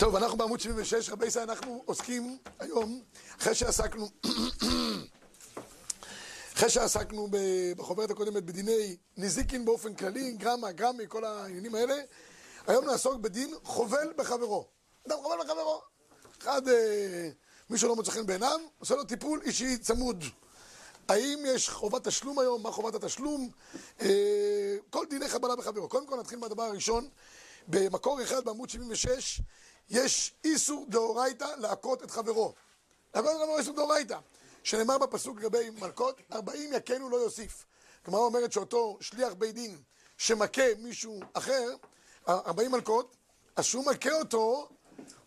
טוב, אנחנו בעמוד 76, רבי ישראל, אנחנו עוסקים היום, אחרי שעסקנו, אחרי שעסקנו בחוברת הקודמת בדיני נזיקין באופן כללי, גרמה, גרמי, כל העניינים האלה, היום נעסוק בדין חובל בחברו. אדם חובל בחברו. אחד, אה, מישהו לא מוצא חן בעיניו, עושה לו טיפול אישי צמוד. האם יש חובת תשלום היום? מה חובת התשלום? אה, כל דיני חבלה בחברו. קודם כל נתחיל מהדבר הראשון. במקור אחד בעמוד 76 יש איסור דאורייתא להכות את חברו. להכות את חברו איסור דאורייתא. שנאמר בפסוק לגבי מלכות, ארבעים יכנו לא יוסיף. כלומר אומרת שאותו שליח בית דין שמכה מישהו אחר, ארבעים מלכות, אז שהוא מכה אותו,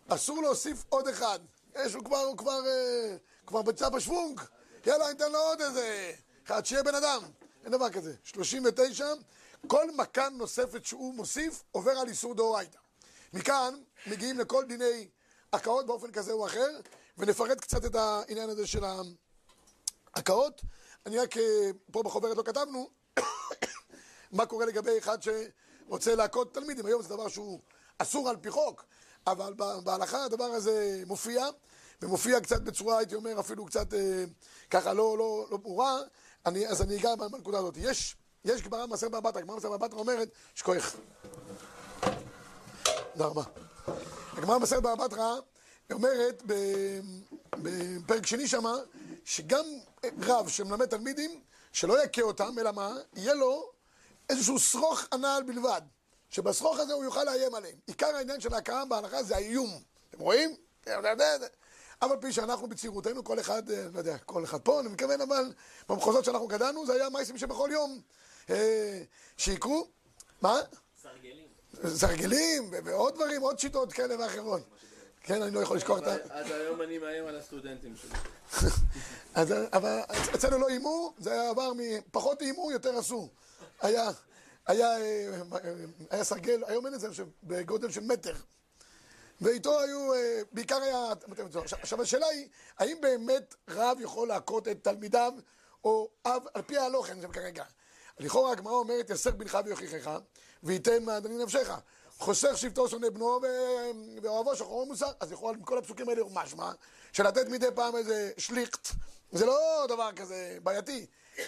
אסור להוסיף עוד אחד. יש, הוא כבר, הוא כבר, אה, כבר בצע בשוונג. יאללה, ניתן לו עוד איזה אחד, שיהיה בן אדם. אין דבר כזה. 39, כל מכה נוספת שהוא מוסיף עובר על איסור דאורייתא. מכאן מגיעים לכל דיני הקאות באופן כזה או אחר, ונפרט קצת את העניין הזה של ההקאות. אני רק, אה, פה בחוברת לא כתבנו מה קורה לגבי אחד שרוצה להכות תלמידים. היום זה דבר שהוא אסור על פי חוק, אבל בהלכה הדבר הזה מופיע, ומופיע קצת בצורה, הייתי אומר, אפילו קצת אה, ככה לא, לא, לא ברורה, אני, אז אני אגע בנקודה הזאת. יש, יש גמרא במסכת בבא בתרא, גמרא במסכת בבא בתרא אומרת, שכוח. תודה רבה. הגמרא במסכת בבא בתרא אומרת בפרק שני שמה, שגם רב שמלמד תלמידים, שלא יכה אותם, אלא מה? יהיה לו איזשהו שרוך הנעל בלבד. שבשרוך הזה הוא יוכל לאיים עליהם. עיקר העניין של ההכרה בהלכה זה האיום. אתם רואים? אבל פי שאנחנו בצעירותנו, כל אחד, אה, לא יודע, כל אחד פה, אני מתכוון, אבל במחוזות שאנחנו גדלנו, זה היה מייסים שבכל יום אה, שיקרו. מה? סרגלים, ועוד דברים, עוד שיטות כאלה ואחרות. כן, אני לא יכול לשכוח את ה... עד היום אני מאיים על הסטודנטים שלי. אבל אצלנו לא איימו, זה היה עבר מפחות איימו, יותר עשו. היה, היה, אה, היה סרגל, היום אין את זה, בגודל של מטר. ואיתו היו, אה, בעיקר היה... עכשיו השאלה היא, האם באמת רב יכול להכות את תלמידיו, או אב, על פי ההלוכן, זה כרגע. לכאורה הגמרא אומרת, יסר בנך ויוכיחך, וייתן מעדני נפשך. חוסך שבטו שונא בנו ואוהבו שחורו מוסר. אז יכול מכל הפסוקים האלה משמע, שלתת מדי פעם איזה שליכט, זה לא דבר כזה בעייתי.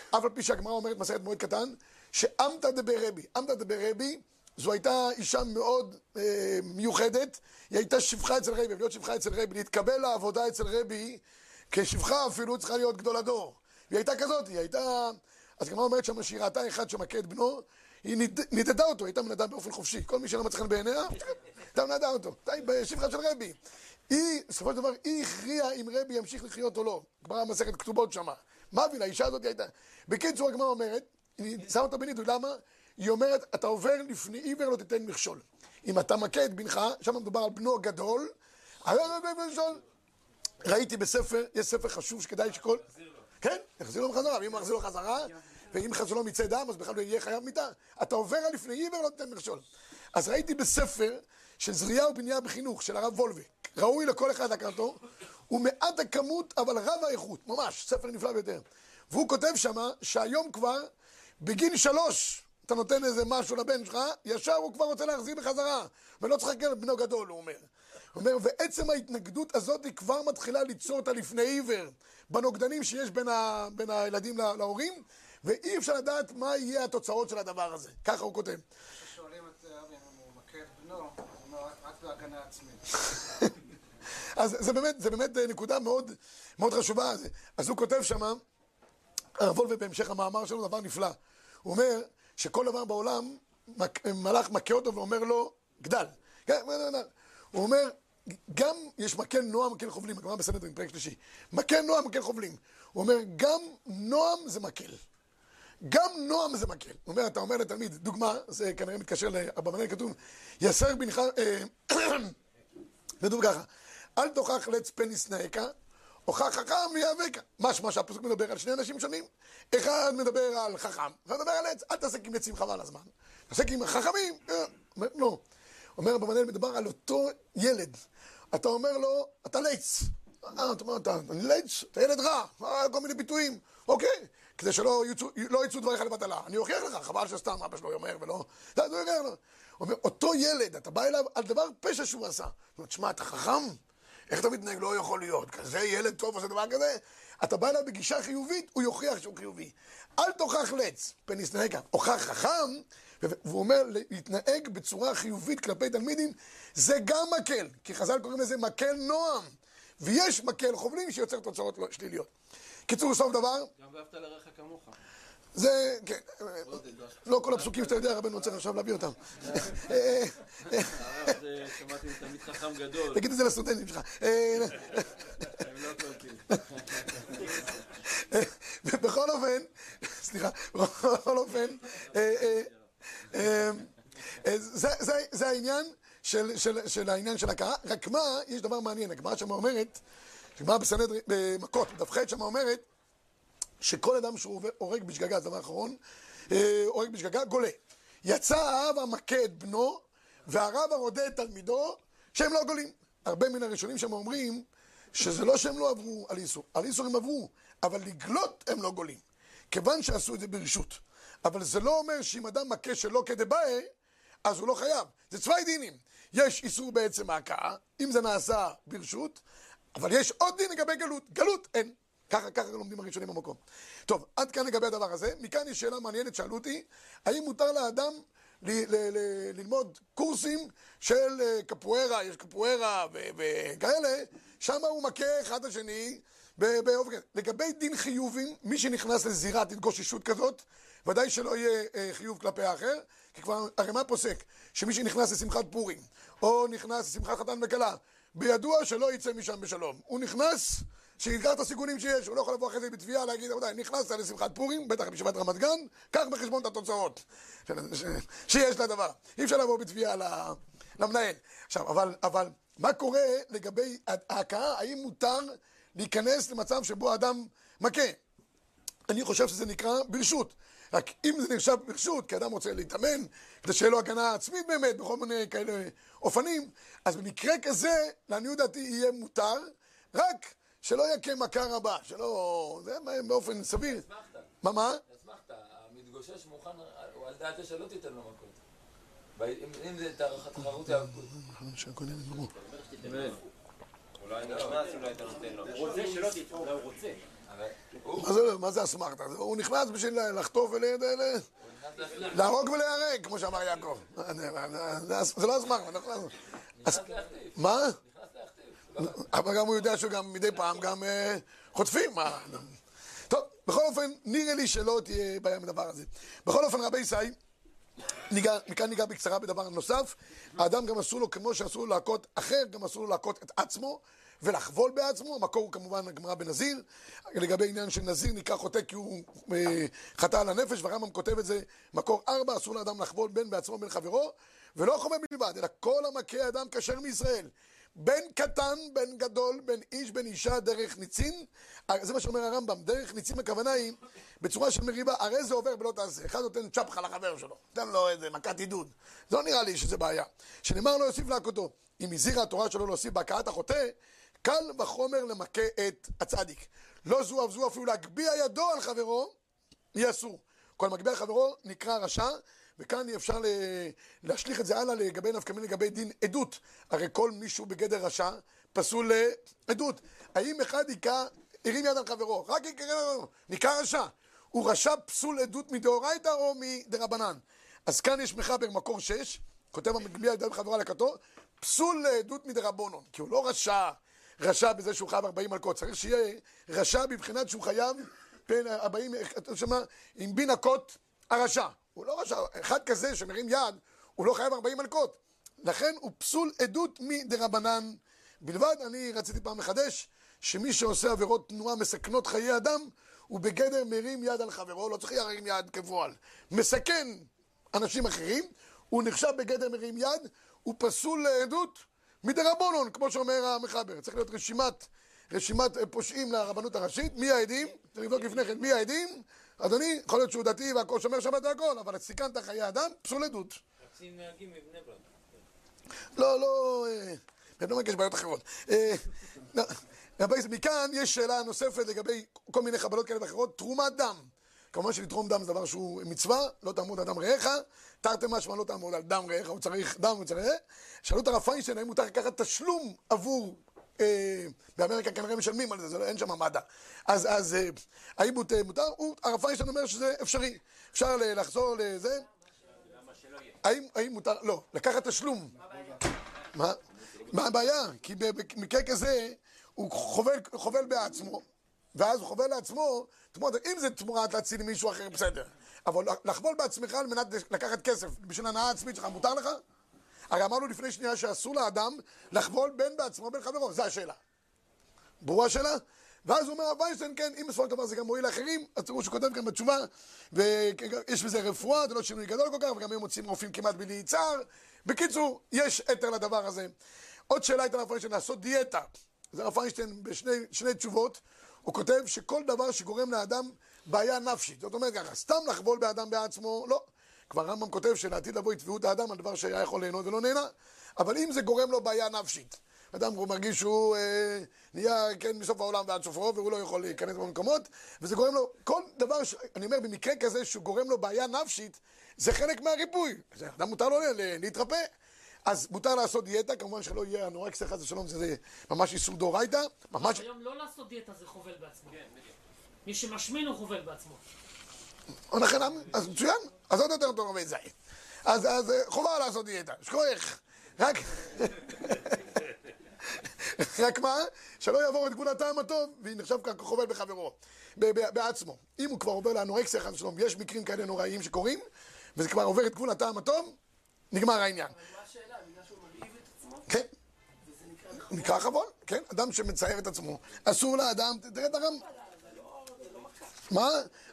אף על פי שהגמרא אומרת מסכת מועד קטן, שאמתא דברבי, אמתא דברבי זו הייתה אישה מאוד אה, מיוחדת, היא הייתה שפחה אצל רבי, להיות שפחה אצל רבי, להתקבל לעבודה אצל רבי, כשפחה אפילו צריכה להיות גדול הדור. היא הייתה כזאת, היא הייתה... אז הגמרא אומרת שם ראתה אחד שמכה את בנו, היא נידדה אותו, הייתה מנדה באופן חופשי. כל מי שלא מצא חן בעיניה, הייתה מנדה אותו. הייתה בשפחה של רבי. היא, בסופו של דבר, היא הכריעה אם רבי ימשיך לחיות או לא. גמרא מסכת כתובות שמה. מה הבינה? האישה הזאת הייתה... בקיצור, הגמרא אומרת, היא שמה אותה בנידוד, למה? היא אומרת, אתה עובר לפני עיוור לא תיתן מכשול. אם אתה מכה את בנך, שם מדובר על בנו הגדול, ראיתי בספר, יש ספר חשוב שכדאי שכל... כן, יחזיר לו בחזרה, ואם הוא יחזיר לו חזרה, ואם חזרו לו מצא דם, אז בכלל הוא יהיה חייב מיתה. אתה עובר על לפני עיוור לא תיתן מכשול. אז ראיתי בספר של זריעה ובנייה בחינוך, של הרב וולבק, ראוי לכל אחד לקראתו, הוא מעט הכמות, אבל רב האיכות, ממש, ספר נפלא ביותר. והוא כותב שמה, שהיום כבר, בגיל שלוש, אתה נותן איזה משהו לבן שלך, ישר הוא כבר רוצה להחזיר בחזרה. ולא צריך לקרוא בנו גדול, הוא אומר. הוא אומר, ועצם ההתנגדות הזאת היא כבר מתחילה ליצור את הלפני עיוור בנוגדנים שיש בין, ה, בין הילדים לה, להורים, ואי אפשר לדעת מה יהיה התוצאות של הדבר הזה. ככה הוא כותב. כששואלים את אבי אם הוא מכה את בנו, הוא אומר רק בהגנה עצמית. אז זה באמת, זה באמת נקודה מאוד, מאוד חשובה. אז הוא כותב שמה, הרב וולבה בהמשך המאמר שלו דבר נפלא. הוא אומר שכל דבר בעולם, מלאך מכה אותו ואומר לו, גדל. הוא אומר, גם יש מקל נועם, מקל חובלים, הגמרא בסנדרין, פרק שלישי. מקל נועם, מקל חובלים. הוא אומר, גם נועם זה מקל. גם נועם זה מקל. הוא אומר, אתה אומר לתלמיד, דוגמה, זה כנראה מתקשר לאברבנאל, כתוב, יסר בנך, כתוב ככה, אל תוכח לץ פניס נאקה, הוכח חכם ויאבקה. משמע שהפסוק מדבר על שני אנשים שונים. אחד מדבר על חכם, אחד מדבר על עץ. אל תעסק עם עצים חבל הזמן. תעסק עם חכמים. לא. אומר אברבנאל, מדבר על אותו ילד. אתה אומר לו, אתה לץ. אה, אתה אומר, אתה לץ, אתה ילד רע, כל מיני ביטויים. אוקיי, כדי שלא יצאו, לא יצאו דבריך לבטלה. אני אוכיח לך, חבל שסתם אבא שלו אומר ולא... זה לו. הוא אומר, אותו ילד, אתה בא אליו על דבר פשע שהוא עשה. הוא אומר, תשמע, אתה חכם? איך אתה מתנהג? לא יכול להיות. כזה ילד טוב עושה דבר כזה? אתה בא אליו בגישה חיובית, הוא יוכיח שהוא חיובי. אל תוכח לץ, פניס נהגה. הוכח חכם, והוא אומר, להתנהג בצורה חיובית כלפי תלמידים, זה גם מקל. כי חז"ל קוראים לזה מקל נועם. ויש מקל חובלים שיוצר תוצאות לא- שליליות. קיצור, סוף דבר, גם ואהבת לרעך כמוך. זה, כן, לא כל הפסוקים שאתה יודע, רבנו צריך עכשיו להביא אותם. הרב, זה שמעתי תלמיד חכם גדול. תגיד את זה לסטודנטים שלך. אה, לא. בכל אופן, סליחה, בכל אופן, אה, אה, אה, אה, זה- של העניין של הכרה, רק מה, יש דבר מעניין, הגמרא שם אומרת, הגמרא בסנהדרין, במכות, דף ח' שם אומרת, שכל אדם שהוא הורג בשגגה, זה דבר אחרון, אה, הורג בשגגה, גולה. יצא האב המכה את בנו, והרב הרודה את תלמידו, שהם לא גולים. הרבה מן הראשונים שם אומרים שזה לא שהם לא עברו על איסור, על איסור הם עברו, אבל לגלות הם לא גולים. כיוון שעשו את זה ברשות. אבל זה לא אומר שאם אדם מכה שלא כדבעי, אז הוא לא חייב. זה צווי דינים. יש איסור בעצם ההכאה, אם זה נעשה ברשות, אבל יש עוד דין לגבי גלות. גלות אין. ככה, ככה לומדים הראשונים במקום. טוב, עד כאן לגבי הדבר הזה. מכאן יש שאלה מעניינת, שאלו אותי, האם מותר לאדם ל- ל- ל- ללמוד קורסים של אה, קפוארה, יש קפוארה וכאלה, שם הוא מכה אחד את השני באופן כזה. לגבי דין חיובים, מי שנכנס לזירת התגוששות כזאת, ודאי שלא יהיה אה, חיוב כלפי האחר, כי כבר הרי מה פוסק? שמי שנכנס לשמחת פורים, או נכנס לשמחת חתן וכלה, בידוע שלא יצא משם בשלום. הוא נכנס, שיגר את הסיכונים שיש, הוא לא יכול לבוא אחרי זה בתביעה להגיד, רבותיי, נכנסת לשמחת פורים, בטח בישיבת רמת גן, קח בחשבון את התוצאות ש- ש- שיש לדבר. אי אפשר לבוא בתביעה למנהל. עכשיו, אבל, אבל מה קורה לגבי ההכאה, האם מותר להיכנס למצב שבו אדם מכה? אני חושב שזה נקרא ברשות. רק אם זה נחשב ברשות, כי אדם רוצה להתאמן, כדי שיהיה לו הגנה עצמית באמת, בכל מיני כאלה אופנים, אז במקרה כזה, לעניות דעתי יהיה מותר, רק שלא יכה מכה רבה, שלא... זה באופן סביר. אסמכתה. מה, מה? אסמכתה, המתגושש מוכן, הוא על דעתו שלא תיתן לו מכות. אם זה תחרות היאבקות. אולי נכנס, אולי אתה נותן לו. הוא רוצה שלא אולי הוא רוצה. מה זה- אסמכתה? הוא נכנס בשביל לחטוף ול... להרוג ולהיהרג, כמו שאמר יעקב. זה- לא אסמכתה, להחליף. מה? אבל גם הוא יודע שהוא גם מדי פעם גם אה, חוטפים. טוב, בכל אופן, נראה לי שלא תהיה בעיה עם הדבר הזה. בכל אופן, רבי ישי, מכאן ניגע בקצרה בדבר נוסף. האדם גם אסור לו, כמו שאסור לו להכות אחר, גם אסור לו להכות את עצמו ולחבול בעצמו. המקור הוא כמובן הגמרא בנזיר. לגבי עניין של נזיר נקרא חוטא כי הוא אה, חטא על הנפש, והרמב"ם כותב את זה, מקור ארבע, אסור לאדם לחבול בין בעצמו בין חברו, ולא חובה בלבד, אלא כל המכה אדם כשר מישראל. בין קטן, בין גדול, בין איש, בין אישה, דרך ניצין. זה מה שאומר הרמב"ם, דרך ניצין הכוונה היא בצורה של מריבה, הרי זה עובר ולא תעשה. אחד נותן צ'פחה לחבר שלו, נותן לו איזה מכת עידוד. זה לא נראה לי שזה בעיה. שנאמר לא יוסיף להכותו. אם הזהירה התורה שלו להוסיף בהכאת החוטא, קל וחומר למכה את הצדיק. לא זו אף זו אפילו להגביה ידו על חברו, יהיה אסור. כל מגביה חברו נקרא רשע, וכאן אי אפשר להשליך את זה הלאה לגבי נפקא מינה לגבי דין עדות. הרי כל מישהו בגדר רשע פסול לעדות. האם אחד היכה, הרים יד על חברו, רק יקרא נקרא רשע. הוא רשע פסול עדות מדאורייתא או מדרבנן? אז כאן יש מחבר מקור 6, כותב המגביה יד על חברו לקטו, פסול לעדות מדרבנון, כי הוא לא רשע, רשע בזה שהוא חייב 40 מלכות, צריך שיהיה רשע בבחינת שהוא חייב בין 40, אתה שומע, עם בין הקות הרשע. הוא לא רשע, אחד כזה שמרים יד, הוא לא חייב 40 מלכות. לכן הוא פסול עדות מדרבנן בלבד. אני רציתי פעם לחדש, שמי שעושה עבירות תנועה מסכנות חיי אדם, הוא בגדר מרים יד על חברו, לא צריך להרים יד כבועל. מסכן אנשים אחרים, הוא נחשב בגדר מרים יד, הוא פסול לעדות מדרבנון, כמו שאומר המחבר. צריך להיות רשימת, רשימת אה, פושעים לרבנות הראשית. מי העדים? צריך לבדוק לפני כן מי העדים. אדוני, יכול להיות שהוא דתי והכל שומר שבת והכל, אבל סיכנת חיי אדם, פסול עדות. קצין נהגים מבני ברק. לא, לא, אה, בבני ברק יש בעיות אחרות. אה, לא, מכאן יש שאלה נוספת לגבי כל מיני חבלות כאלה ואחרות, תרומת דם. כמובן שלתרום דם זה דבר שהוא מצווה, לא תעמוד על דם רעך, תרתי משמע לא תעמוד על דם רעך, הוא צריך דם, הוא צריך... שאלו את הרב פיינשטיין האם מותר לקחת תשלום עבור... אה, באמריקה כנראה משלמים על זה, זה לא, אין שם מדע. אז, אז אה, האם מותר? מותר? הרב פיינשטיין אומר שזה אפשרי. אפשר לחזור לזה. האם, האם מותר? לא, לקחת תשלום. מה? מה הבעיה? כי במקרה כזה הוא חובל, חובל בעצמו, ואז הוא חובל לעצמו, תמורת, אם זה תמורת להציל מישהו אחר, בסדר. אבל לחבול בעצמך על מנת לקחת כסף בשביל הנאה עצמית שלך, מותר לך? הרי אמרנו לפני שנייה שאסור לאדם לחבול בין בעצמו בין חברו, זו השאלה. ברורה השאלה? ואז הוא אומר הרב ויינשטיין, כן, אם בסופו של דבר זה גם מועיל לאחרים, אז תראו שהוא כותב כאן בתשובה, ויש בזה רפואה, זה לא שינוי גדול כל כך, וגם הם מוצאים רופאים כמעט בלי צער. בקיצור, יש אתר לדבר הזה. עוד שאלה הייתה לרב ויינשטיין לעשות דיאטה. זה הרב ויינשטיין בשני תשובות, הוא כותב שכל דבר שגורם לאדם בעיה נפשית, זאת אומרת ככה, סתם לחבול באדם בעצמו, לא. כבר רמב"ם כותב שלעתיד לבוא יתבעו האדם על דבר שהיה יכול ליהנות ולא נהנה, אבל אם זה גורם לו בעיה נפשית, אדם הוא מרגיש שהוא אה, נהיה, כן, מסוף העולם ועד סופו, והוא לא יכול להיכנס במקומות, וזה גורם לו, כל דבר, ש... אני אומר, במקרה כזה שהוא גורם לו בעיה נפשית, זה חלק מהריפוי. אדם מותר לו להתרפא. אז מותר לעשות דיאטה, כמובן שלא יהיה אנורקסיה חס ושלום, זה, זה ממש איסור דאורייתא, ממש... היום לא לעשות דיאטה זה חובל בעצמו. מי שמשמין הוא חובל בעצמו. לכן, אז מצוין, אז עוד יותר טוב רבי זין. אז, אז אה, חובה לעשות דיאטה, שכוח. רק... רק מה? שלא יעבור את גבול הטעם הטוב, ונחשב כחובל בחברו, ב- ב- בעצמו. אם הוא כבר עובר לאנורקסיה, חס ושלום, יש מקרים כאלה נוראיים שקורים, וזה כבר עובר את גבול הטעם הטוב, נגמר העניין. נקרא חבול? כן, אדם שמצייר את עצמו. אסור לאדם, תראה את הרם... מה?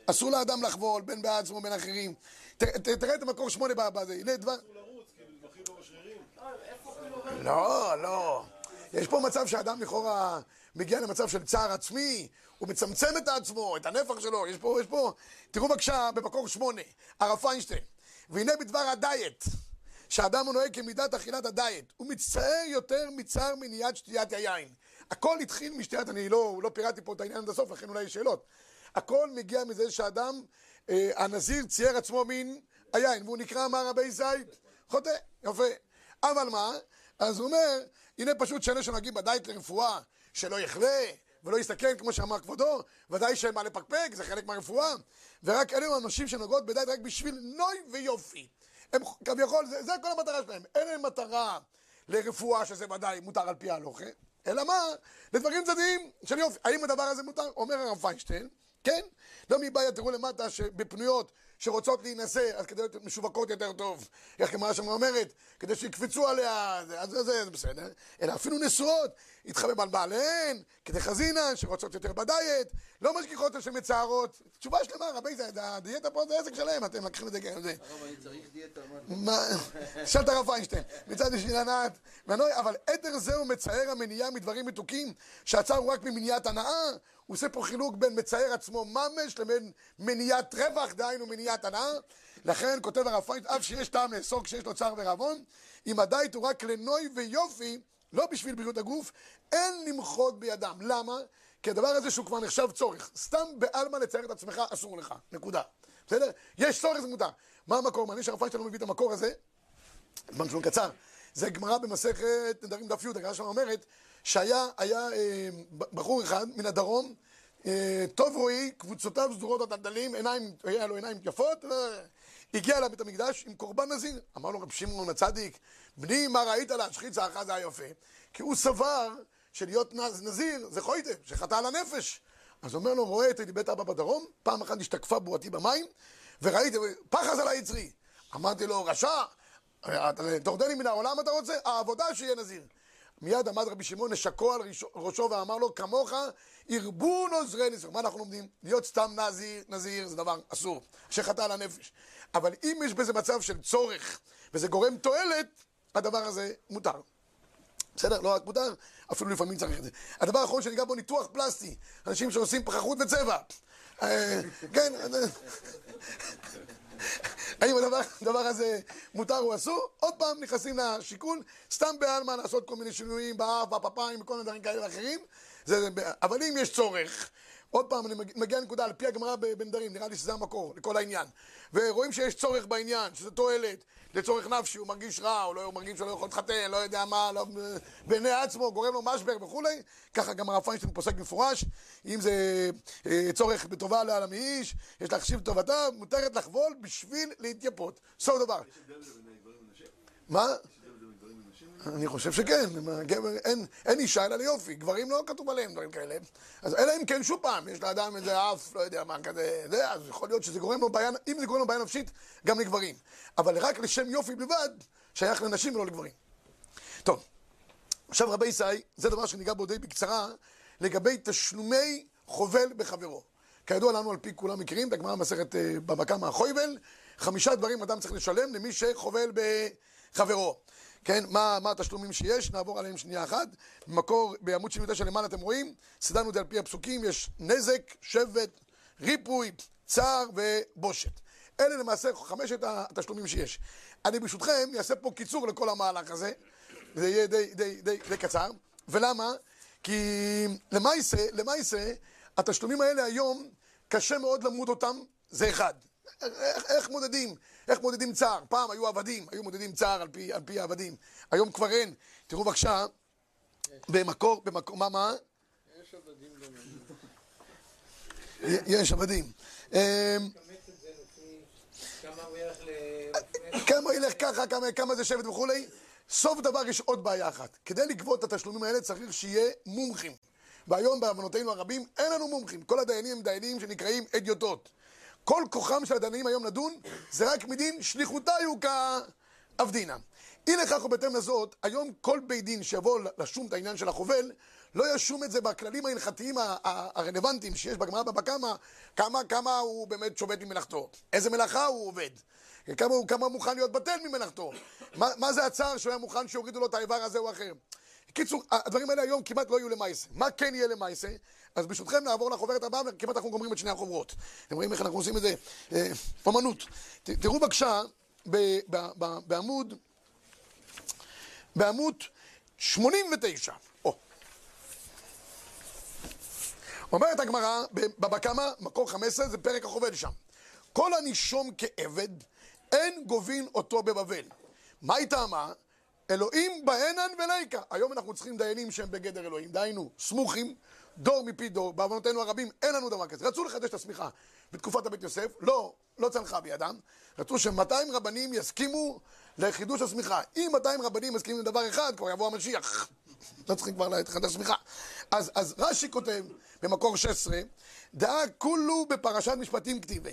אסור לאדם לחבול בין בעצמו בין אחרים. תראה את המקור שמונה בזה, הנה דבר... לא, לא. יש פה מצב שאדם לכאורה מגיע למצב של צער עצמי, הוא מצמצם את עצמו, את הנפח שלו, יש פה, יש פה... תראו בבקשה במקור שמונה, הרב פיינשטיין. והנה בדבר הדיאט, שאדם הוא נוהג כמידת אכילת הדיאט, הוא מצטער יותר מצער מניעת שתיית היין. הכל התחיל משתיית, אני לא, לא פירטתי פה את העניין עד הסוף, לכן אולי יש שאלות. הכל מגיע מזה שאדם, אה, הנזיר צייר עצמו מן היין, והוא נקרא מה רבי זית? חוטא, יפה. אבל מה? אז הוא אומר, הנה פשוט שאלה שנוהגים בדייט לרפואה, שלא יחלה ולא יסתכן, כמו שאמר כבודו, ודאי שאין מה לפקפק, זה חלק מהרפואה, ורק אלו האנשים שנוגעות בדייט רק בשביל נוי ויופי. הם כביכול, זה, זה כל המטרה שלהם. אין להם מטרה לרפואה, שזה ודאי מותר על פי ההלוכה, אלא מה? לדברים צדדיים של יופי. האם הדבר הזה מותר? אומר הרב פיינשטיין, כן? לא מבעיה, תראו למטה, שבפנויות שרוצות להינשא, אז כדי להיות משווקות יותר טוב, איך כמו השם אומרת, כדי שיקפצו עליה, זה- אז זה, זה, זה בסדר. אלא אפילו נשואות, התחבב על בעליהן, כדי חזינן, שרוצות יותר בדיאט, לא משגיחות שהן מצערות. תשובה שלמה, רבי, זה, הדיאטה פה זה עסק שלהם, אתם לקחים את זה כזה. הרב, אני צריך דיאטה, מה? שאל את הרב פיינשטיין, מצד בשביל הנעת, והנוי, אבל עדר זהו מצער המניעה מדברים מתוקים, שהצער הוא רק ממניעת הנאה, הוא עושה פה חילוק בין מצער עצמו ממש לבין מניעת רווח, דהיינו מניעת הנאה. לכן כותב הרב פיינשטיין, אף שיש טעם לאסור כשיש לו צער ורעבון, אם הדייט הוא רק לנוי ויופי, לא בשביל בריאות הגוף, אין למחוק בידם. למה? כי הדבר הזה שהוא כבר נחשב צורך. סתם בעלמא לצייר את עצמך אסור לך, נקודה. בסדר? יש צורך זה מותר. מה המקור? מעניין שהרב פיינשטיין לא מביא את המקור הזה, זמן שלנו קצר. זה גמרא במסכת נדרים דף י', הגמרא שם אומרת שהיה היה, אה, בחור אחד מן הדרום, אה, טוב רואי, קבוצותיו סדורות הדלדלים, עיניים, היה לו עיניים יפות, אה, הגיע לבית המקדש עם קורבן נזיר. אמר לו רב שמעון הצדיק, בני, מה ראית להשחית צערך זה היה יפה? כי הוא סבר שלהיות נז- נזיר זה חויטה, שחטא על הנפש. אז אומר לו, רואה את בית אבא בדרום, פעם אחת השתקפה בועתי במים, וראיתי, פחז על היצרי. אמרתי לו, רשע, אתה תורדני מן העולם אתה רוצה? העבודה שיהיה נזיר. מיד עמד רבי שמעון נשקו על ראשו- ואמר לו, כמוך ירבו נוזרי נזיר. מה אנחנו לומדים? להיות סתם נזיר, נזיר זה דבר אסור, שחטא על הנפש. אבל אם יש בזה מצב של צורך, וזה גורם תועלת, הדבר הזה מותר. בסדר? לא רק מותר, אפילו לפעמים צריך את זה. הדבר האחרון שניגע בו, ניתוח פלסטי. אנשים שעושים פחחות וצבע. אה, כן, אה, האם הדבר, הדבר הזה מותר או אסור? עוד פעם נכנסים לשיקול, סתם בעלמא לעשות כל מיני שינויים באף, בפפיים, וכל מיני דברים כאלה ואחרים. זה, אבל אם יש צורך, עוד פעם, אני מג- מגיע לנקודה, על פי הגמרא בנדרים, נראה לי שזה המקור לכל העניין. ורואים שיש צורך בעניין, שזה תועלת, לצורך נפשי, הוא מרגיש רע, הוא, לא, הוא מרגיש שלא יכול להתחתן, לא יודע מה, לא, בעיני עצמו, גורם לו משבר וכולי. ככה גם הרב פיינשטיין פוסק במפורש, אם זה אה, צורך בטובה לעלמי איש, יש להחשיב טובתה, מותרת לחבול בשביל להתייפות. סוף דבר. מה? אני חושב שכן, גבר, אין, אין אישה אלא ליופי, גברים לא כתוב עליהם דברים כאלה. אז אלא אם כן, שוב פעם, יש לאדם איזה אף, לא יודע מה, כזה, זה, אז יכול להיות שזה גורם לו בעיה, אם זה גורם לו בעיה נפשית, גם לגברים. אבל רק לשם יופי בלבד, שייך לנשים ולא לגברים. טוב, עכשיו רבי ישי, זה דבר שניגע בו די בקצרה, לגבי תשלומי חובל בחברו. כידוע לנו, על פי כולם מכירים, את הגמרא במסכת אה, בבא קמא החויבל, חמישה דברים אדם צריך לשלם למי שחובל בחברו. כן, מה, מה התשלומים שיש, נעבור עליהם שנייה אחת. במקור, בעמוד 79 למעלה אתם רואים, סידרנו את זה על פי הפסוקים, יש נזק, שבט, ריפוי, צער ובושת. אלה למעשה חמשת התשלומים שיש. אני ברשותכם אעשה פה קיצור לכל המהלך הזה, זה יהיה די, די, די, די קצר. ולמה? כי למעשה, למעשה, התשלומים האלה היום, קשה מאוד למוד אותם, זה אחד. איך, איך מודדים? איך מודדים צער? פעם היו עבדים, היו מודדים צער על פי, על פי העבדים. היום כבר אין. תראו בבקשה, במקור, במקור, מה, מה? יש עבדים גם. יש עבדים. כמה הוא ילך ככה, כמה זה שבט וכולי. סוף דבר יש עוד בעיה אחת. כדי לגבות את התשלומים האלה צריך שיהיה מומחים. והיום בעוונותינו הרבים אין לנו מומחים. כל הדיינים הם דיינים שנקראים אדיוטות. כל כוחם של הדיינים היום לדון זה רק מדין שליחותיו כעבדינא. אי לכך ובהתאם לזאת, היום כל בית דין שיבוא לשום את העניין של החובל, לא ישום את זה בכללים ההלכתיים הרלוונטיים שיש בגמרא בבא קמא, כמה, כמה הוא באמת שובת ממלאכתו, איזה מלאכה הוא עובד, כמה הוא, כמה הוא מוכן להיות בטל ממלאכתו, מה, מה זה הצער שהוא היה מוכן שיורידו לו את האיבר הזה או אחר. קיצור, הדברים האלה היום כמעט לא יהיו למעשה. מה כן יהיה למעשה? אז ברשותכם נעבור לחוברת הבאה, וכמעט אנחנו גומרים את שני החוברות. אתם רואים איך אנחנו עושים את זה? אה, אומנות. ת, תראו בבקשה בעמוד, בעמוד 89. או. אומרת הגמרא בבבא קמא, מקור 15, זה פרק החובל שם. כל הנישום כעבד, אין גובין אותו בבבל. מה היא טעמה? אלוהים בהנן וליקה. היום אנחנו צריכים דיינים שהם בגדר אלוהים. דהיינו, סמוכים, דור מפי דור. בעוונותינו הרבים אין לנו דבר כזה. רצו לחדש את הסמיכה בתקופת הבית יוסף, לא, לא צלחה בידם. רצו ש-200 רבנים יסכימו לחידוש הסמיכה. אם 200 רבנים מסכימים לדבר אחד, כבר יבוא המשיח. לא צריכים כבר לחדש סמיכה. אז, אז רש"י כותב במקור 16, דאה כולו בפרשת משפטים כתיבה.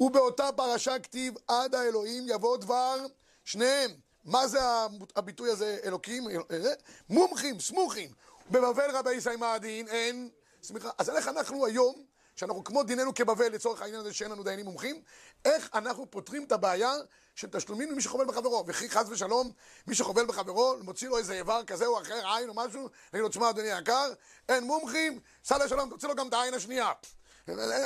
ובאותה פרשה כתיב עד האלוהים יבוא דבר שניהם. מה זה הביטוי הזה, אלוקים? מומחים, סמוכים. בבבל רבי ישראל מעדין, אין סמיכה. אז איך אנחנו היום, שאנחנו כמו דיננו כבבל לצורך העניין הזה שאין לנו דיינים מומחים, איך אנחנו פותרים את הבעיה של תשלומים למי שחובל בחברו? וכי חס ושלום, מי שחובל בחברו, מוציא לו איזה איבר כזה או אחר, עין או משהו, נגיד לו, תשמע אדוני היקר, אין מומחים, סע לשלום, תוציא לו גם את העין השנייה.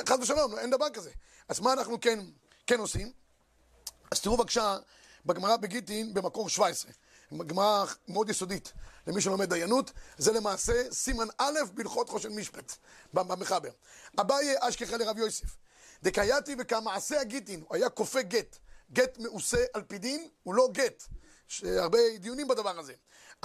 חס ושלום, אין דבר כזה. אז מה אנחנו כן, כן עושים? אז תראו בבקשה, בגמרא בגיטין במקור 17, גמרא מאוד יסודית למי שלומד דיינות, זה למעשה סימן א' בהלכות חושן משפט, במחבר. אביי אשכחה לרב יוסף, דקייתי וכמעשה הגיטין, הוא היה כופה גט, גט מעושה על פי דין, הוא לא גט, יש הרבה דיונים בדבר הזה.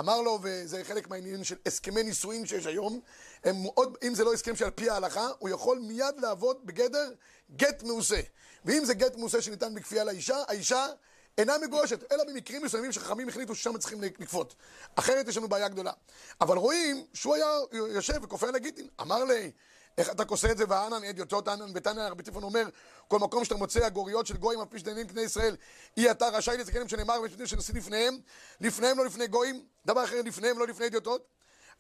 אמר לו, וזה חלק מהעניינים של הסכמי נישואין שיש היום, הם מאוד, אם זה לא הסכם שעל פי ההלכה, הוא יכול מיד לעבוד בגדר גט מעושה. ואם זה גט מעושה שניתן בכפייה לאישה, האישה אינה מגורשת, אלא במקרים מסוימים שחכמים החליטו ששם צריכים לכפות. אחרת יש לנו בעיה גדולה. אבל רואים שהוא היה יושב וכופר לגיטין. אמר לי, איך אתה כוסה את זה ואנן אדיוטות אנן ותנא רבי טיפון אומר כל מקום שאתה מוצא הגוריות של גויים על פי שדיינים כני ישראל אי אתה רשאי לזכנם שנאמר במשפטים שנשיא לפניהם לפניהם לא לפני גויים דבר אחר לפניהם לא לפני אדיוטות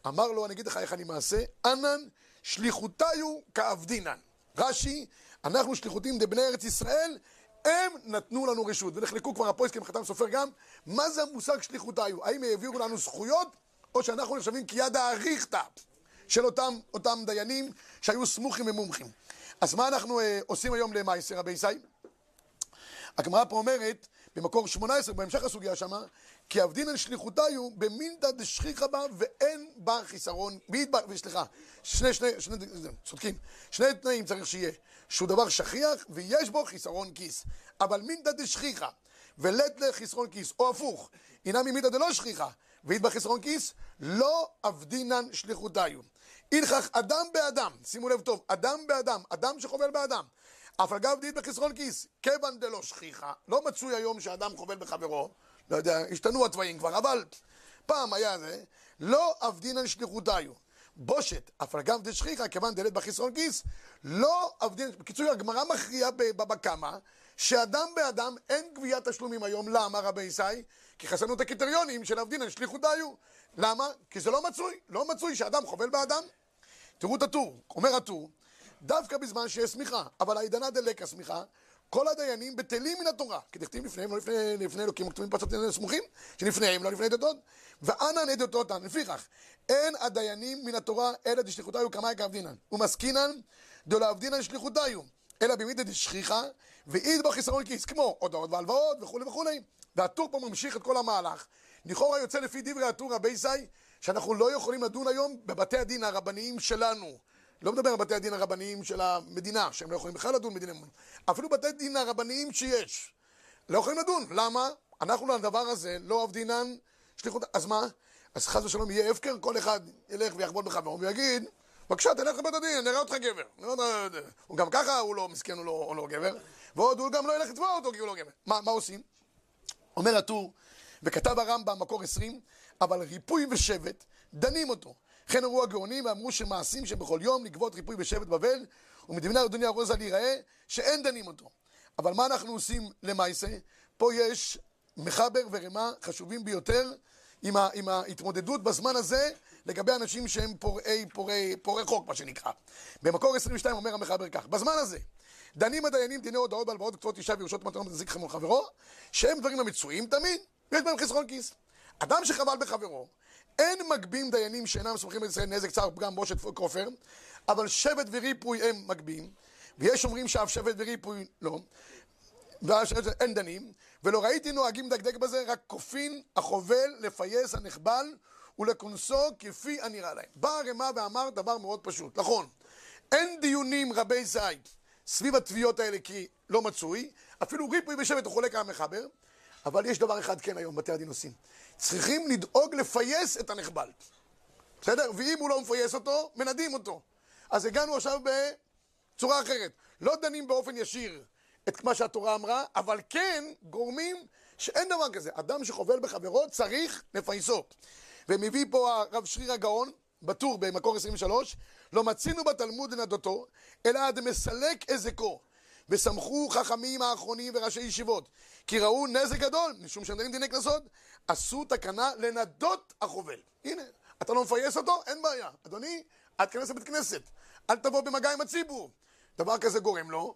אמר לו אני אגיד לך איך אני מעשה אנן שליחותיו כעבדינן רש"י אנחנו שליחותים דבני ארץ ישראל הם נתנו לנו רשות ונחלקו כבר הפויסקים חתם סופר גם מה זה המושג שליחותיו האם העבירו לנו זכויות או שאנחנו נחשבים כיד האריכתא של אותם, אותם דיינים שהיו סמוכים ומומחים. אז מה אנחנו אה, עושים היום למעשר רבי ישי? הגמרא פה אומרת, במקור 18, בהמשך הסוגיה שמה, כי עבדינן שליחותיו במינתא דשכיחא בה ואין בה חיסרון, סליחה, שני, שני, שני, צודקים, שני תנאים צריך שיהיה, שהוא דבר שכיח ויש בו חיסרון כיס, אבל מינתא דשכיחא ולית לחסרון כיס, או הפוך, הנה ממיתא דלא שכיחא ואית בה חיסרון כיס, לא עבדינן שליחותיו. הלכך אדם באדם, שימו לב טוב, אדם באדם, אדם שחובל באדם. אף אגב דין בחסרון כיס, כיוון דלא שכיחה, לא מצוי היום שאדם חובל בחברו, לא יודע, השתנו התוואים כבר, אבל פעם היה זה, לא עבדינן שליחותיו. בושת, אף אגב דשכיחה, כיוון דלת בחסרון כיס, לא עבדינן, בקיצור, הגמרא מכריעה בבבא קמא, שאדם באדם אין גביית תשלומים היום, למה רבי ישי? כי חסרנו את הקריטריונים של עבדינן שליחותיו. למה? כי זה לא מצוי, לא מצוי שאדם חובל באדם. תראו את הטור, אומר הטור, דווקא בזמן שיש שמיכה, אבל העידנא דלקה שמיכה, כל הדיינים בטלים מן התורה, כי דכתיב לפניהם, לא לפני, לפני אלוקים, כתובים פרצות סמוכים, שלפניהם, לא לפני דתות, ואנן עדותותן, לפיכך, אין הדיינים מן התורה, אלא דשליחותיו קמאי כעבדינן, ומסקינן דלא עבדינן שליחותיו, אלא במיתא דשכיחה, ואיד בו חיסרון כיס, כמו הודעות והלוואות וכולי וכולי. והטור פה ממשיך את כל המהלך. לכאורה יוצא לפי דברי הטור רבי ישי, שאנחנו לא יכולים לדון היום בבתי הדין הרבניים שלנו. לא מדבר על בתי הדין הרבניים של המדינה, שהם לא יכולים בכלל לדון בדיני ממון. אפילו בתי הדין הרבניים שיש, לא יכולים לדון. למה? אנחנו לדבר הזה לא עבדינן שליחות... אז מה? אז חס ושלום יהיה הפקר, כל אחד ילך ויחבול בחברו ויגיד, בבקשה, תלך לבית הדין, נראה אותך גבר. נראה אותך... הוא גם ככה, הוא לא מסכן, הוא לא, הוא לא גבר. ועוד הוא גם לא ילך לתבוע אותו כי הוא לא גבר. מה, מה עושים? אומר הטור, וכתב הרמב"ם, מקור 20, אבל ריפוי ושבט, דנים אותו. לכן אמרו הגאונים ואמרו שמעשים שבכל יום לגבות ריפוי ושבט בבל, ומדינה אדוני ארוזה להיראה, שאין דנים אותו. אבל מה אנחנו עושים למעשה? פה יש מחבר ורמה חשובים ביותר עם, ה, עם ההתמודדות בזמן הזה לגבי אנשים שהם פורעי, פורעי, פורעי חוק, מה שנקרא. במקור 22 אומר המחבר כך, בזמן הזה דנים הדיינים דיני הודעות בהלוואות כתובות אישה וירושות מתנות מזיק חמור חברו, שהם דברים המצויים תמיד, ויש בהם חסרון כיס. אדם שחבל בחברו, אין מגבים דיינים שאינם סומכים על ישראל נזק צער פגם בושת כופר, אבל שבט וריפוי הם מגבים, ויש אומרים שאף שבט וריפוי לא, ואין דנים, ולא ראיתי נוהגים דקדק בזה, רק כופין החובל לפייס הנחבל ולכונסו כפי הנראה להם. בא הרמ"א ואמר דבר מאוד פשוט, נכון, אין דיונים רבי זית סביב התביעות האלה כי לא מצוי, אפילו ריפוי בשבט הוא חולק על המחבר, אבל יש דבר אחד כן היום בתי הדין עושים, צריכים לדאוג לפייס את הנחבל, בסדר? ואם הוא לא מפייס אותו, מנדים אותו. אז הגענו עכשיו בצורה אחרת, לא דנים באופן ישיר את מה שהתורה אמרה, אבל כן גורמים שאין דבר כזה, אדם שחובל בחברו צריך לפייסו. ומביא פה הרב שריר הגאון, בטור במקור 23, לא מצינו בתלמוד לנדותו, אלא עד מסלק הזקו. וסמכו חכמים האחרונים וראשי ישיבות, כי ראו נזק גדול, משום שהם דנים דיני קנסות, עשו תקנה לנדות החובל. הנה, אתה לא מפייס אותו? אין בעיה. אדוני, אל תיכנס לבית כנסת, אל תבוא במגע עם הציבור. דבר כזה גורם לו,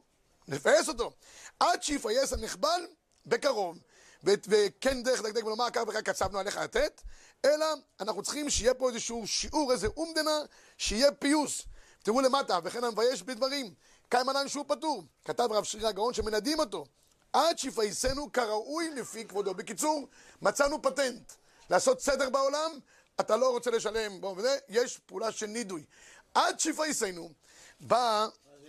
לפייס אותו. עד שיפייס הנחבל כראוי. ו- ואין דרך לדקדק ולומר כך וכך קצבנו עליך לתת, אלא אנחנו צריכים שיהיה פה איזשהו שיעור, איזה אומדנה, שיהיה פיוס. תראו למטה, וכן המבייש בדברים, קיימא לן שהוא פטור. כתב רב שרירא גאון שמנדים אותו. עד שיפייסנו כראוי לפי כבודו. בקיצור, מצאנו פטנט. לעשות סדר בעולם, אתה לא רוצה לשלם, בוא וזה, יש פעולה של נידוי. עד שיפייסנו, בא,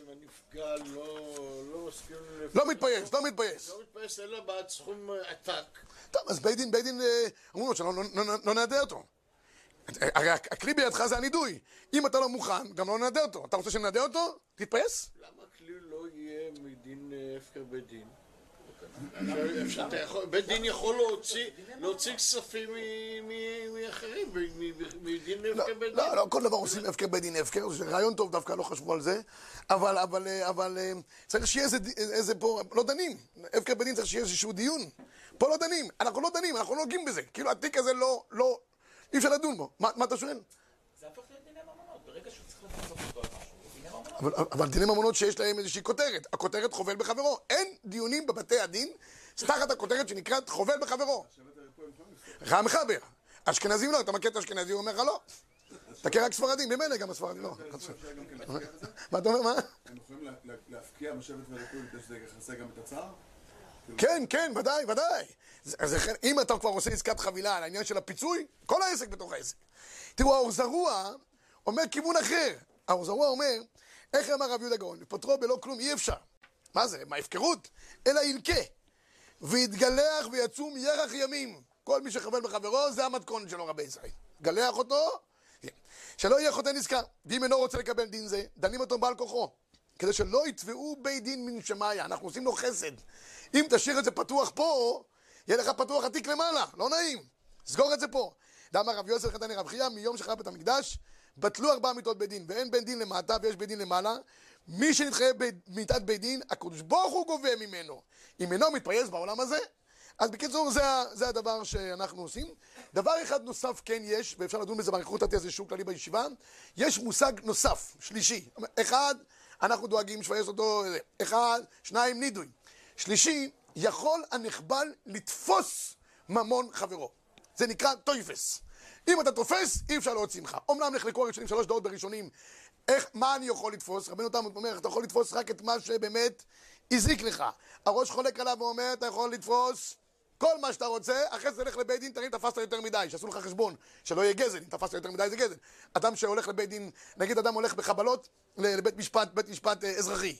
הנפגע לא לא מסכים... לא מתפייס, לא מתפייס. לא מתפייס אלא בעד סכום עתק. טוב, אז בית דין, בית דין, אה, אמרו לו שלא לא, לא, לא נעדה אותו. הרי הכלי בידך זה הנידוי. אם אתה לא מוכן, גם לא נעדה אותו. אתה רוצה שנעדה אותו? תתפייס. למה הכלי לא יהיה מדין אה, הפקר בית דין? בית דין יכול להוציא- כספים מאחרים, מדין לא, הפקר בית דין. לא, לא, כל דבר עושים הפקר בית דין הפקר, זה רעיון טוב, דווקא לא חשבו על זה, אבל, אה, אה, צריך שיהיה איזה, איזה פה, לא דנים, הפקר בית דין צריך שיהיה איזשהו דיון. פה לא דנים, אנחנו לא דנים, אנחנו לא נוגעים בזה, כאילו התיק הזה לא, לא, אי אפשר לדון בו. מה, מה אתה שואל? זה הפך להיות דיני ממונות. ברגע שהוא צריך לפצות אותו על משהו, זה דיני ממונות. אבל, אבל דיני ממונות שיש להם איזושהי כותרת, הכותרת חובל בחברו. אין דיונים בבתי הדין תחת הכותרת שנקראת חובל בחברו. לך המחבר. אשכנזים לא, אתה מכיר את האשכנזי, הוא אומר לך לא. תכיר רק ספרדים, ממילא גם הספרדים לא. מה אתה אומר, מה? הם יכולים לה- לה- להפקיע משאבת ולקוי כדי שזה יכסה גם את הצער? כן, כן, ודאי, ודאי. אז לכן, אם אתה כבר עושה עסקת חבילה על העניין של הפיצוי, כל העסק בתוך העסק. תראו, האור זרוע אומר כיוון אחר. האור זרוע אומר, איך אמר רב יהודה גאון? לפטרו בלא כלום אי אפשר. מה זה? מה הפקרות? אלא ילקה. ויתגלח ויצום ירח ימים. כל מי שחבל בחברו, זה המתכון שלו רבי ישראל. גלח אותו, כן. שלא יהיה חוטא נזכר. ואם אינו רוצה לקבל דין זה, דנים אותו בעל כוחו. כדי שלא יתבעו בית דין מן שמיא, אנחנו עושים לו חסד. אם תשאיר את זה פתוח פה, יהיה לך פתוח התיק למעלה, לא נעים. סגור את זה פה. דאמר רב יוסף חתני רב חייא, מיום שחרב בית המקדש, בטלו ארבע מיתות בית דין, ואין בית דין למטה ויש בית דין למעלה. מי שנתחייב במיתת בית דין, הקדוש ברוך הוא גובה ממנו. אם אינו מתפייס בעולם הזה, אז בקיצור, זה, זה הדבר שאנחנו עושים. דבר אחד נוסף כן יש, ואפשר לדון בזה באריכות, נתתי איזה שיעור כללי בישיבה, יש מושג נוסף, שלישי. אחד, אנחנו דואגים שפייס אותו, זה. אחד, שניים, נידוי. שלישי, יכול הנחבל לתפוס ממון חברו. זה נקרא טויפס. אם אתה תופס, אי אפשר להוציא ממך. אומנם נחלקו הראשונים שלוש דעות בראשונים. איך, מה אני יכול לתפוס? רבנו תם אומר, אתה יכול לתפוס רק את מה שבאמת הזיק לך. הראש חולק עליו ואומר, אתה יכול לתפוס כל מה שאתה רוצה, אחרי זה תלך לבית דין, תראי, תפסת יותר מדי, שיעשו לך חשבון, שלא יהיה גזל, אם תפסת יותר מדי זה גזל. אדם שהולך לבית דין, נגיד אדם הולך בחבלות לבית משפט, בית משפט אה, אזרחי.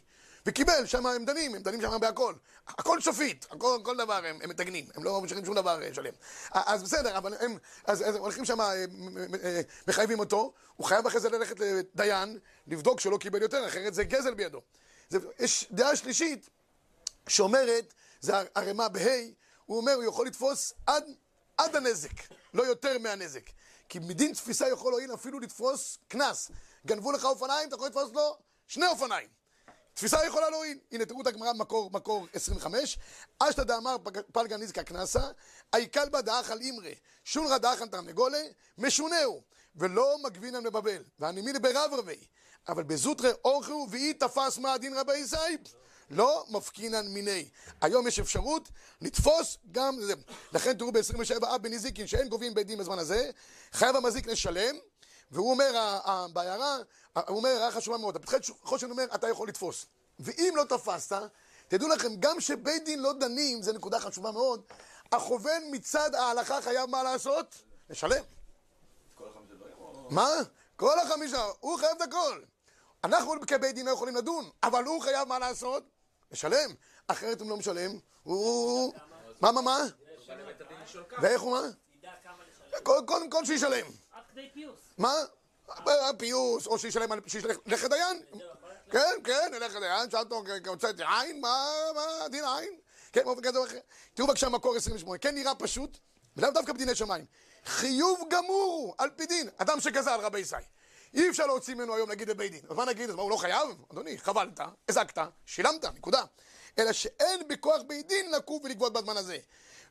וקיבל, שם הם דנים, הם דנים שם בהכל. הכל שפיט, הכל, כל דבר הם, הם מתגנים, הם לא משאירים שום דבר אה, שלם. אז בסדר, אבל הם, אז, אז הם הולכים שם, אה, מחייבים אותו, הוא חייב אחרי זה ללכת לדיין, לבדוק שלא קיבל יותר, אחרת זה גזל בידו. זה, יש דעה שלישית שאומרת, זה ערימה בה', הוא אומר, הוא יכול לתפוס עד, עד הנזק, לא יותר מהנזק. כי מדין תפיסה יכול להועיל אפילו לתפוס קנס. גנבו לך אופניים, אתה יכול לתפוס לו שני אופניים. תפיסה יכולה להועיל. הנה, תראו את הגמרא במקור מקור 25. אשתא דאמר פלגה נזקה קנסה, איקל בה דאכל אימרי, שונרא דאכל תרנגולה, משונהו, ולא מגבינן לבבל. והנימין ברב רבי. אבל בזוטרי אורחו ואי תפס מה הדין רבי ישראל. לא מפקינן מיני. היום יש אפשרות לתפוס גם זה. לכן תראו ב-27 אב בנזיקין שאין גובים בית דין בזמן הזה, חייב המזיק לשלם, והוא אומר ה- ה- בהערה, ה- הוא אומר הערה חשובה מאוד, הפתחי חושן אומר אתה יכול לתפוס. ואם לא תפסת, תדעו לכם, גם שבית דין לא דנים, זו נקודה חשובה מאוד, הכוון מצד ההלכה חייב מה לעשות? לשלם. מה? כל החמישה, הוא חייב את הכל. אנחנו כבית דין לא יכולים לדון, אבל הוא חייב מה לעשות? לשלם. אחרת אם לא משלם, הוא... מה, מה, מה? ואיך הוא מה? קודם כל שישלם. מה? פיוס, או שישלם, לך דיין. כן, כן, נלך לדיין, שאל אותו, הוצאתי עין, מה, מה דין עין? כן, באופן כזה או אחר. תראו בבקשה מקור 28, כן נראה פשוט, ולאו דווקא בדיני שמיים. חיוב גמור על פי דין, אדם שגזל רבי ישראל. אי אפשר להוציא ממנו היום להגיד לבית דין. אז מה נגיד? אז מה, הוא לא חייב? אדוני, חבלת, הזקת, שילמת, נקודה. אלא שאין בכוח בית דין לקום ולגבות בזמן הזה.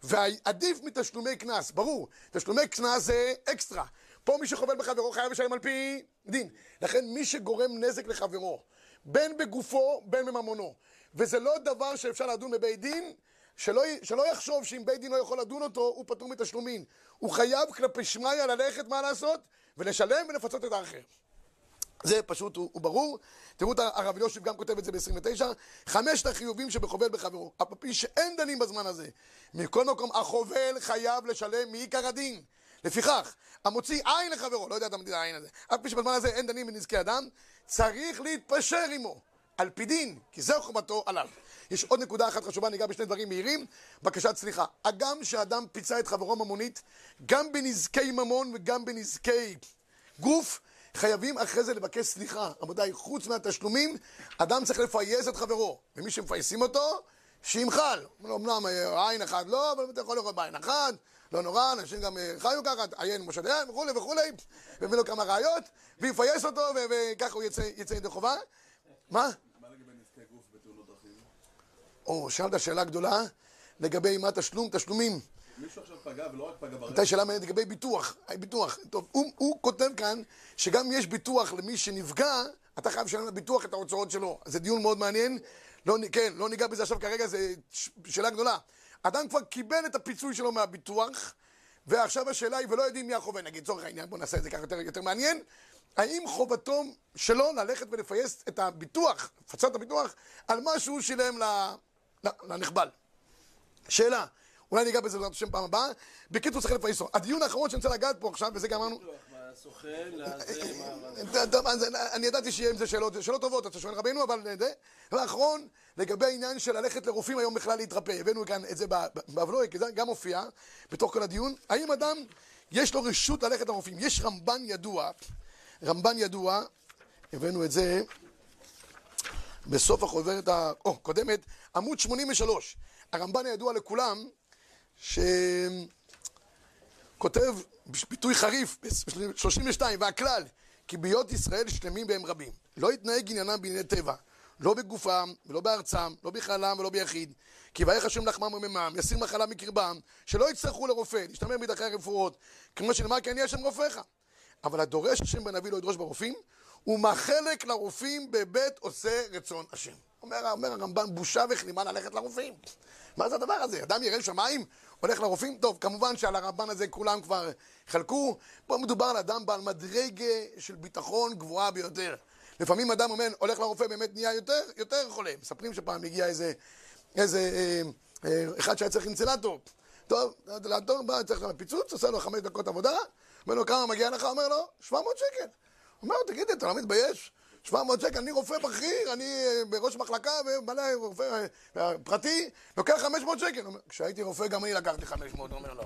ועדיף מתשלומי קנס, ברור, תשלומי קנס זה אקסטרה. פה מי שחובל בחברו חייב לשלם על פי דין. לכן מי שגורם נזק לחברו, בין בגופו, בין בממונו, וזה לא דבר שאפשר לדון בבית דין, שלא, שלא יחשוב שאם בית דין לא יכול לדון אותו, הוא פטור מתשלומין. הוא חייב כלפי שמיא ללכת, מה לעשות? ולשלם ולפצות את האחר. זה פשוט, הוא, הוא ברור. תראו את הרב יושב גם כותב את זה ב-29. חמשת החיובים שבחובל בחברו. אף פי שאין דנים בזמן הזה. מכל מקום, החובל חייב לשלם מעיקר הדין. לפיכך, המוציא עין לחברו, לא יודע את המדיד העין הזה, אף פי שבזמן הזה אין דנים בנזקי אדם, צריך להתפשר עמו, על פי דין, כי זהו חובתו עליו. יש עוד נקודה אחת חשובה, ניגע בשני דברים מהירים, בקשת סליחה. הגם שאדם פיצה את חברו ממונית, גם בנזקי ממון וגם בנזקי גוף, חייבים אחרי זה לבקש סליחה. רבותיי, חוץ מהתשלומים, אדם צריך לפייס את חברו. ומי שמפייסים אותו, שימחל. אמנם אה, עין אחת לא, אבל אתה יכול לראות בעין אחת, לא נורא, אנשים גם אה, חיו ככה, עיין משה דיין וכולי וכולי, והביא לו כמה ראיות, ויפייס אותו, וככה הוא יצא ידי חובה. מה? מה לגבי נזקי גוף בתאונות דרכים? או, שאלת שאלה גדולה לגבי מה תשלום, תשלומים. מישהו עכשיו פגע ולא רק פגע ברכב, הייתה שאלה מעניינת לגבי ביטוח. ביטוח. טוב, הוא, הוא כותב כאן שגם יש ביטוח למי שנפגע, אתה חייב לשלם לביטוח את ההוצאות שלו. זה דיון מאוד מעניין. לא, כן, לא ניגע בזה עכשיו כרגע, זו שאלה גדולה. אדם כבר קיבל את הפיצוי שלו מהביטוח, ועכשיו השאלה היא, ולא יודעים מי החובה, נגיד, לצורך העניין, בוא נעשה את זה ככה יותר, יותר מעניין, האם חובתו שלו ללכת ולפייס את הביטוח, לפצות את הביטוח, על מה שהוא שילם לנחבל. שאלה, אולי ניגע בזה בעזרת השם פעם הבאה. בקיצור, צריך לפייסו. הדיון האחרון שאני רוצה לגעת פה עכשיו, וזה גם אמרנו... אני ידעתי שיהיה עם זה שאלות, שאלות טובות, אתה שואל רבינו, אבל זה. והאחרון, לגבי העניין של ללכת לרופאים היום בכלל להתרפא. הבאנו כאן את זה באבלוי, כי זה גם מופיע בתוך כל הדיון. האם אדם, יש לו רשות ללכת לרופאים? יש רמב"ן ידוע, רמב"ן ידוע, הבאנו את זה בסוף החוברת הקודמת, עמוד 83. הרמב"ן הידוע לכולם, שכותב ביטוי חריף, ב-32, והכלל, כי בהיות ישראל שלמים והם רבים. לא יתנהג עניינם בענייני טבע, לא בגופם, ולא בארצם, לא בכללם ולא ביחיד. כי ויך השם לחמם וממם, יסיר מחלה מקרבם, שלא יצטרכו לרופא, להשתמר בדרכי הרפואות, כמו שנאמר כי אני השם רופאיך. אבל הדורש השם בנביא לא ידרוש ברופאים, ומחלק לרופאים בבית עושה רצון השם. אומר, אומר הרמב"ן, בושה וכלימה ללכת לרופאים. מה זה הדבר הזה? אדם ירא שמיים, הולך לרופאים? טוב, כמובן שעל הרמב"ן הזה כולם כבר חלקו. פה מדובר על אדם בעל מדרגה של ביטחון גבוהה ביותר. לפעמים אדם אומר, הולך לרופא, באמת נהיה יותר, יותר חולה. מספרים שפעם הגיע איזה, איזה, אה, אה, אחד שהיה צריך אינסלטור. טוב, אינסלטור בא, צריך שם פיצוץ, עושה לו חמש דקות עבודה, אומר לו, כמה מגיע לך? אומר לו, 700 שקל. אומר לו, תגיד, אתה לא מתבייש? 700 שקל, אני רופא בכיר, אני אה, בראש מחלקה ומלא רופא אה, פרטי, לוקח 500 שקל. כשהייתי רופא גם אני לקחתי 500, הוא אומר לו.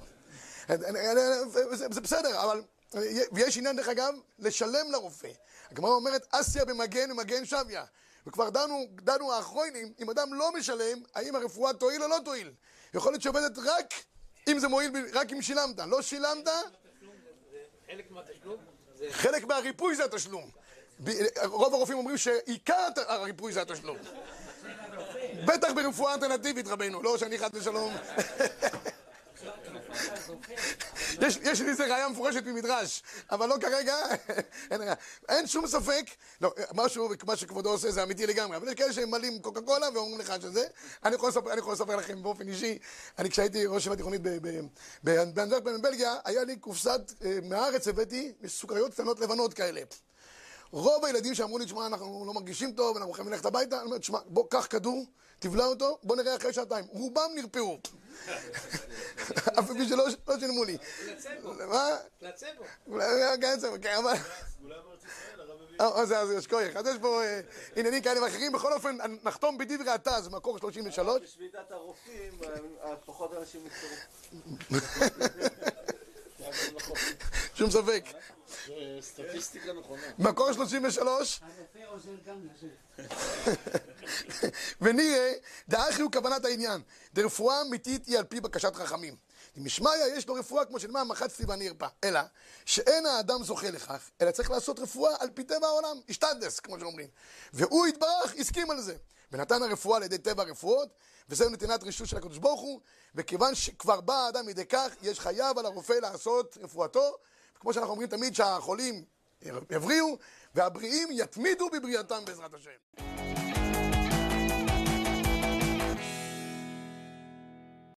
זה בסדר, אבל אה, ויש עניין, דרך אגב, לשלם לרופא. הגמרא אומרת, אסיה במגן ומגן שביה. וכבר דנו, דנו האחרונים, אם אדם לא משלם, האם הרפואה תועיל או לא תועיל. יכול להיות שעובדת רק אם זה מועיל, רק אם שילמת. לא שילמת, חלק מהתשלום? חלק מהריפוי זה התשלום. רוב הרופאים אומרים שעיקר הריפוי זה התשלום. בטח ברפואה אלטרנטיבית, רבנו, לא שאני חס ושלום. יש, לי איזה ראייה מפורשת ממדרש, אבל לא כרגע, אין, שום ספק, לא, משהו, מה שכבודו עושה זה אמיתי לגמרי, אבל יש כאלה שממלאים קוקה קולה ואומרים לך שזה, אני יכול לספר, לכם באופן אישי, אני כשהייתי ראש ישיבה תיכונית ב- ב- ב- באנדרטמן בבלגיה, היה לי קופסת, אה, מהארץ הבאתי, סוכריות קטנות לבנות כאלה. רוב הילדים שאמרו לי, תשמע, אנחנו לא מרגישים טוב, אנחנו חייבים ללכת הביתה, אני אומר, תשמע, בוא, קח כדור, תבלע אותו, בוא נראה אחרי שעתיים. רובם נרפאו. אף על פי שלא לא שילמו לי. פלצבו, מה? פלצבו. אולי היה כן, זה, כן, אבל... אה, אז אז יש כוח. אז יש פה אה, עניינים כאלה ואחרים. בכל אופן, נחתום בדברי התז, מקור 33. בשביתת הרופאים, אה, פחות אנשים נפטרו. שום ספק. סטטיסטיקה נכונה. מקור 33. הרופא עוזר גם לזה. ונראה, דאחי הוא כוונת העניין. דרפואה אמיתית היא על פי בקשת חכמים. אם משמיא יש לו רפואה כמו שנאמר מחצתי ואני ארפא. אלא שאין האדם זוכה לכך, אלא צריך לעשות רפואה על פי טבע העולם, השתדס, כמו שאומרים. והוא יתברך, הסכים על זה. ונתן הרפואה על ידי טבע הרפואות, וזהו נתינת רשות של הקדוש ברוך הוא, וכיוון שכבר בא האדם לידי כך, יש חייב על הרופא לעשות רפואתו, כמו שאנחנו אומרים תמיד שהחולים יבריאו, והבריאים יתמידו בבריאתם בעזרת השם.